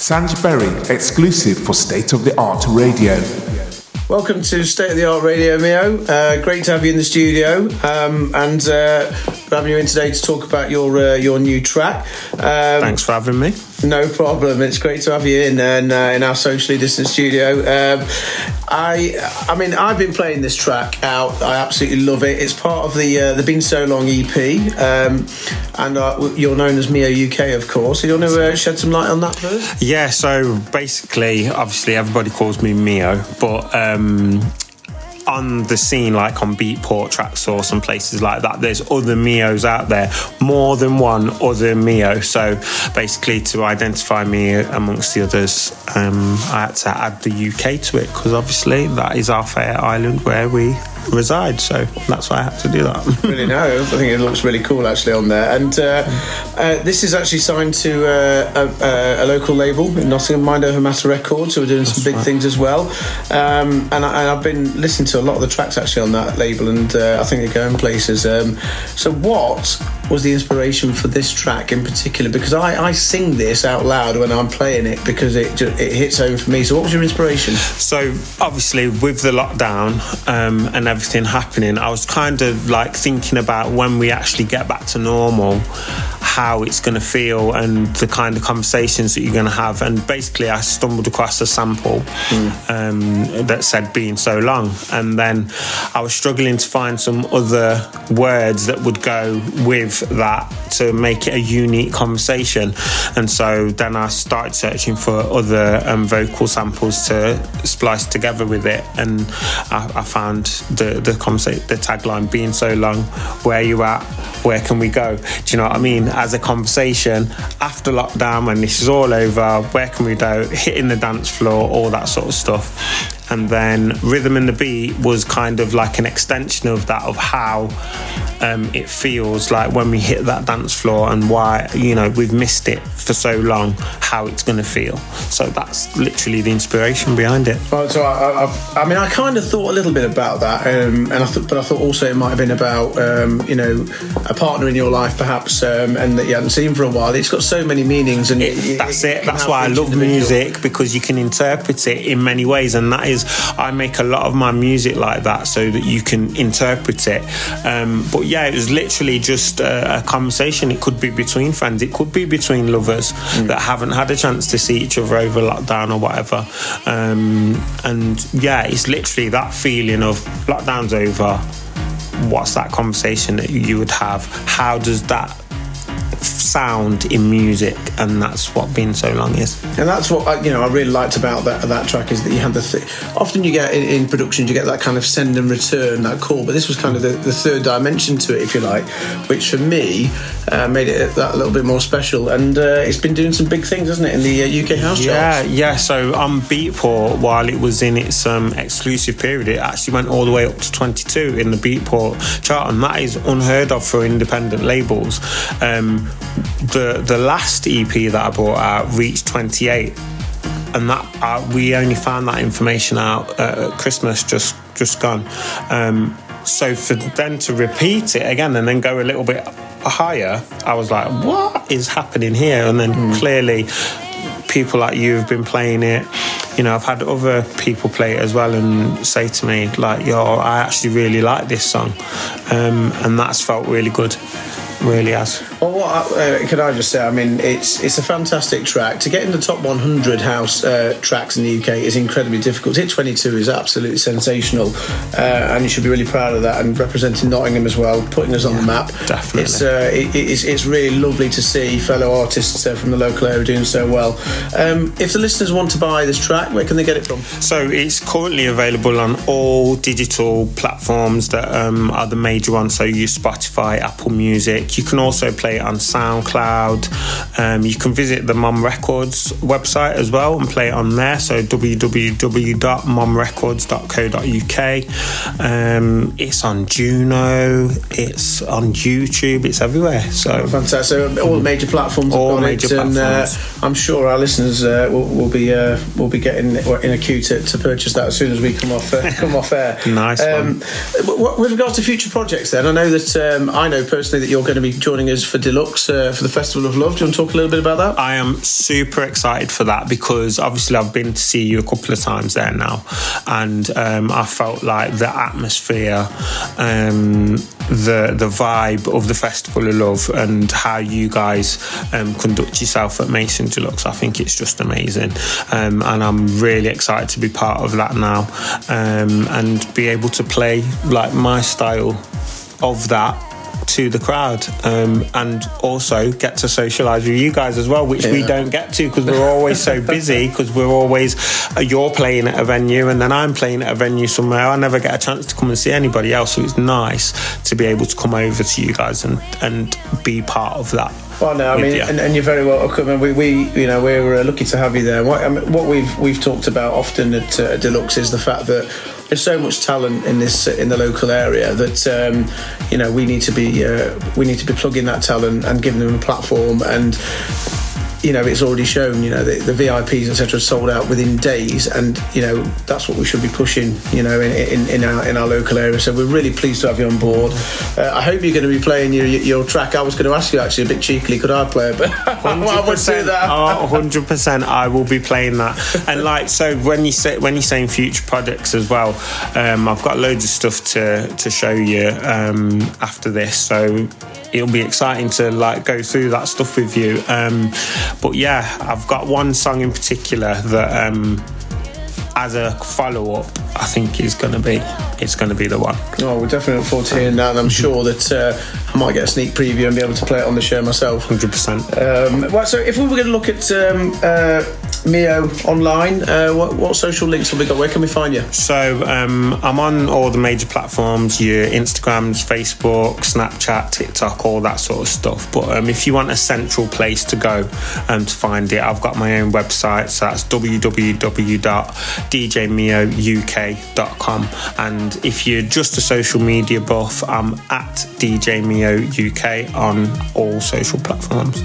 Sanj Berry, exclusive for State of the Art Radio. Welcome to State of the Art Radio, Mio. Uh, great to have you in the studio, um, and uh, having you in today to talk about your uh, your new track. Um, Thanks for having me. No problem. It's great to have you in and uh, in our socially distant studio. Um, I, I mean, I've been playing this track out. I absolutely love it. It's part of the uh, the Been So Long EP, um, and uh, you're known as Mio UK, of course. So you want to uh, shed some light on that first? Yeah. So basically, obviously, everybody calls me Mio, but um, on the scene, like on Beatport, Traxsource, and places like that, there's other Mios out there, more than one other Mio. So basically, to identify me amongst the others, um, I had to add the UK to it because obviously that is our fair island where we reside. So that's why I had to do that. really, no, I think it looks really cool actually on there. And uh, uh, this is actually signed to uh, a, a, local label in Nottingham, Mind Over Matter Records, who are doing some big right. things as well. Um, and, I, have been listening to a lot of the tracks actually on that label, and uh, I think they're going places. Um, so, what was the inspiration for this track in particular? Because I, I sing this out loud when I'm playing it because it it hits home for me. So, what was your inspiration? So, obviously, with the lockdown um, and everything happening, I was kind of like thinking about when we actually get back to normal, how it's going to feel and the kind of conversations that you're going to have. And basically, I stumbled across a sample mm. um, that said being so long. And then I was struggling to find some other words that would go with that to make it a unique conversation. And so then I started searching for other um, vocal samples to splice together with it. And I, I found the, the, the tagline being so long, where you at? Where can we go? Do you know what I mean? As a conversation after lockdown when this is all over where can we go? Hitting the dance floor all that sort of stuff. And then rhythm and the beat was kind of like an extension of that of how um, it feels like when we hit that dance floor and why you know we've missed it for so long how it's going to feel. So that's literally the inspiration behind it. Well, so I, I, I, mean I kind of thought a little bit about that um, and I thought but I thought also it might have been about um, you know a partner in your life perhaps um, and that you hadn't seen for a while. It's got so many meanings and it, it, that's it, it that's why I love music because you can interpret it in many ways and that is I make a lot of my music like that so that you can interpret it. Um, but yeah, it was literally just a, a, conversation. It could be between friends, it could be between lovers mm. that haven't had a chance to see each other over lockdown or whatever. Um, and yeah, it's literally that feeling of lockdown's over. What's that conversation that you would have? How does that sound in music, and that's what Been So Long is. And that's what I, you know I really liked about that that track is that you had the th- often you get in, in productions you get that kind of send and return that call, but this was kind of the, the third dimension to it, if you like, which for me uh, made it that a little bit more special. And uh, it's been doing some big things, hasn't it, in the uh, UK house yeah, charts? Yeah, yeah. So on Beatport, while it was in its um, exclusive period, it actually went all the way up to 22 in the Beatport chart, and that is unheard of for independent labels. Um, the the last EP that I brought out reached 28 and that uh, we only found that information out at Christmas just just gone. Um, so for them to repeat it again and then go a little bit higher, I was like, what is happening here? And then mm. clearly, people like you have been playing it. You know, I've had other people play it as well and say to me like, "Yo, I actually really like this song," um, and that's felt really good really has. Well, what uh, can I just say? I mean, it's it's a fantastic track. To get in the top 100 house uh, tracks in the UK is incredibly difficult. Hit 22 is absolutely sensational, uh, and you should be really proud of that. And representing Nottingham as well, putting us on the map. Definitely, it's uh, it, it's, it's really lovely to see fellow artists uh, from the local area doing so well. Um, if the listeners want to buy this track, where can they get it from? So it's currently available on all digital platforms that um, are the major ones. So you Spotify, Apple Music. You can also play it on SoundCloud. Um, you can visit the Mom Records website as well and play it on there. So www.momrecords.co.uk. Um, it's on Juno. It's on YouTube. It's everywhere. So fantastic. So all the major platforms. All major it, platforms. And, uh, I'm sure our listeners uh, will, will, be uh, will be getting in a queue to, to, purchase that as soon as we come off uh, come off air. nice. Um, with regards to future projects, then I know that um, I know personally that you're going to be joining us for Deluxe uh, for the Festival of Love. Do you want to talk a little bit about that? I am super excited for that because obviously I've been to see you a couple of times there now, and um, I felt like the atmosphere, um, the the vibe of the Festival of Love, and how you guys um, conduct yourself at Mason Deluxe. I think it's just amazing, um, and I'm really excited to be part of that now um, and be able to play like my style of that to the crowd um, and also get to socialize with you guys as well which yeah. we don't get to because we're always so busy because we're always uh, you're playing at a venue and then I'm playing at a venue somewhere I never get a chance to come and see anybody else so it's nice to be able to come over to you guys and and be part of that well, no, I mean, and, and, you're very welcome. And we, we, you know, we're uh, lucky to have you there. What, I mean, what we've we've talked about often at uh, Deluxe is the fact that there's so much talent in this in the local area that um, you know we need to be uh, we need to be plugging that talent and giving them a platform and you know, it's already shown, you know, the, the VIPs, etc., sold out within days. And, you know, that's what we should be pushing, you know, in, in, in, our, in our local area. So we're really pleased to have you on board. Uh, I hope you're going to be playing your, your track. I was going to ask you actually a bit cheekily, could I play it? But I would do that. oh, 100%. I will be playing that. And like, so when you say, when you're saying future projects as well, um, I've got loads of stuff to, to show you um, after this. So it'll be exciting to like go through that stuff with you. Um, but yeah, I've got one song in particular that um, as a follow up, I think is going to be it's going to be the one. Oh, we're definitely look forward to hearing that, and I'm sure that uh, I might get a sneak preview and be able to play it on the show myself. Hundred percent. Um, well, so if we were going to look at um, uh, Mio online, uh, what, what, social links have we got? Where can we find you? So um, I'm on all the major platforms: your Instagrams, Facebook, Snapchat, TikTok, all that sort of stuff. But um, if you want a central place to go um, to find it, I've got my own website. So that's www.djmiouk.com and if you're just a social media buff, I'm at djmiouk on all social platforms.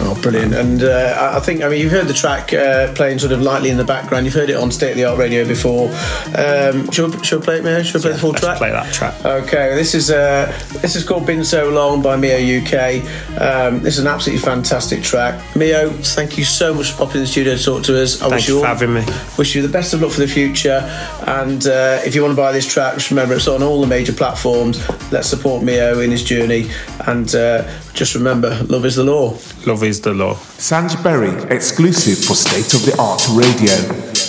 Oh, brilliant! And uh, I think I mean you've heard the track uh, playing sort of lightly in the background. You've heard it on State of the Art Radio before. Um, should, we, should we play it, Mio? Should we play yeah, the full track? Play that track. Okay, this is uh, this is called "Been So Long" by Mio UK. Um, this is an absolutely fantastic track. Mio, thank you so much for popping in the studio to talk to us. I Thanks wish you all, for having me. Wish you the best of luck for the future. And uh, if you want to buy this track, remember it's on all the major platforms. Let's support Mio in his journey. And uh, just remember, love is the law. Love is the law. Sanj Berry, exclusive for State of the Art Radio.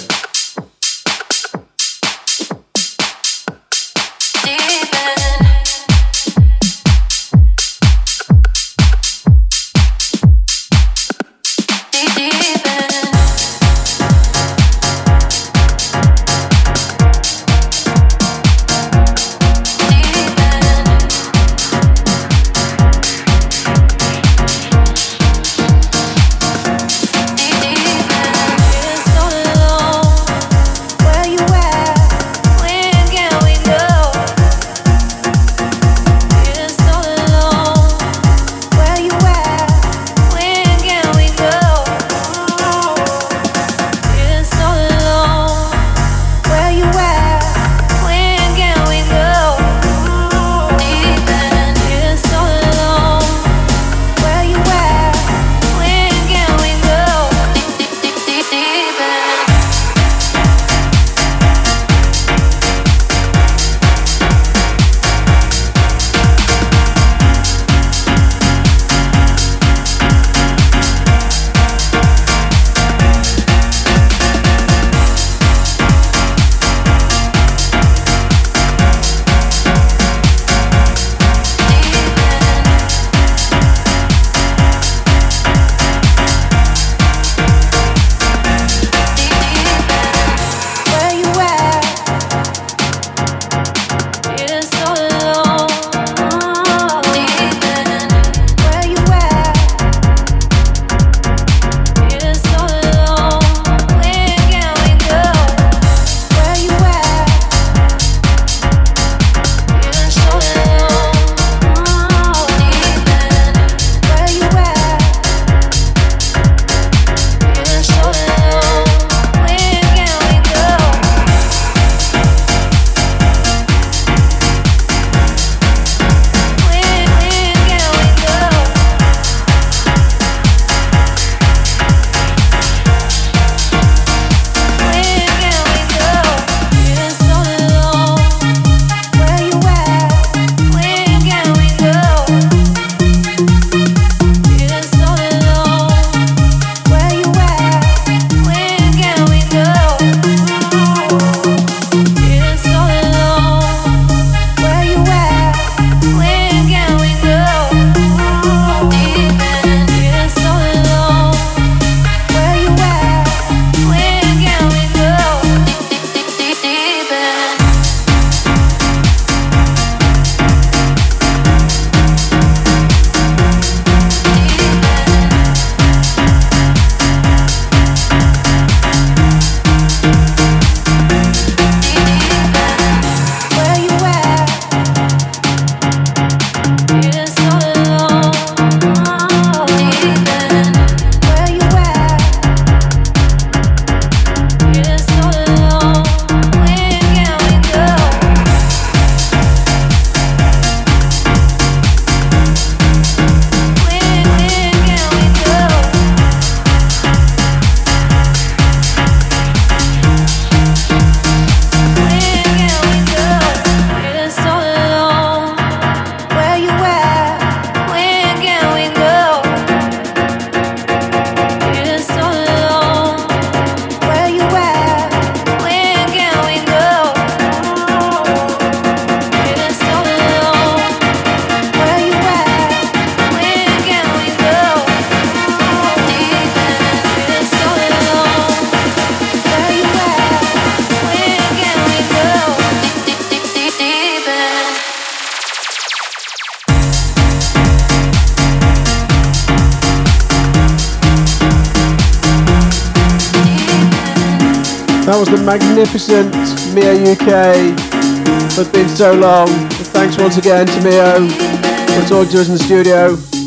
That was the magnificent Mio UK. It's been so long. Thanks once again to Mio for talking to us in the studio.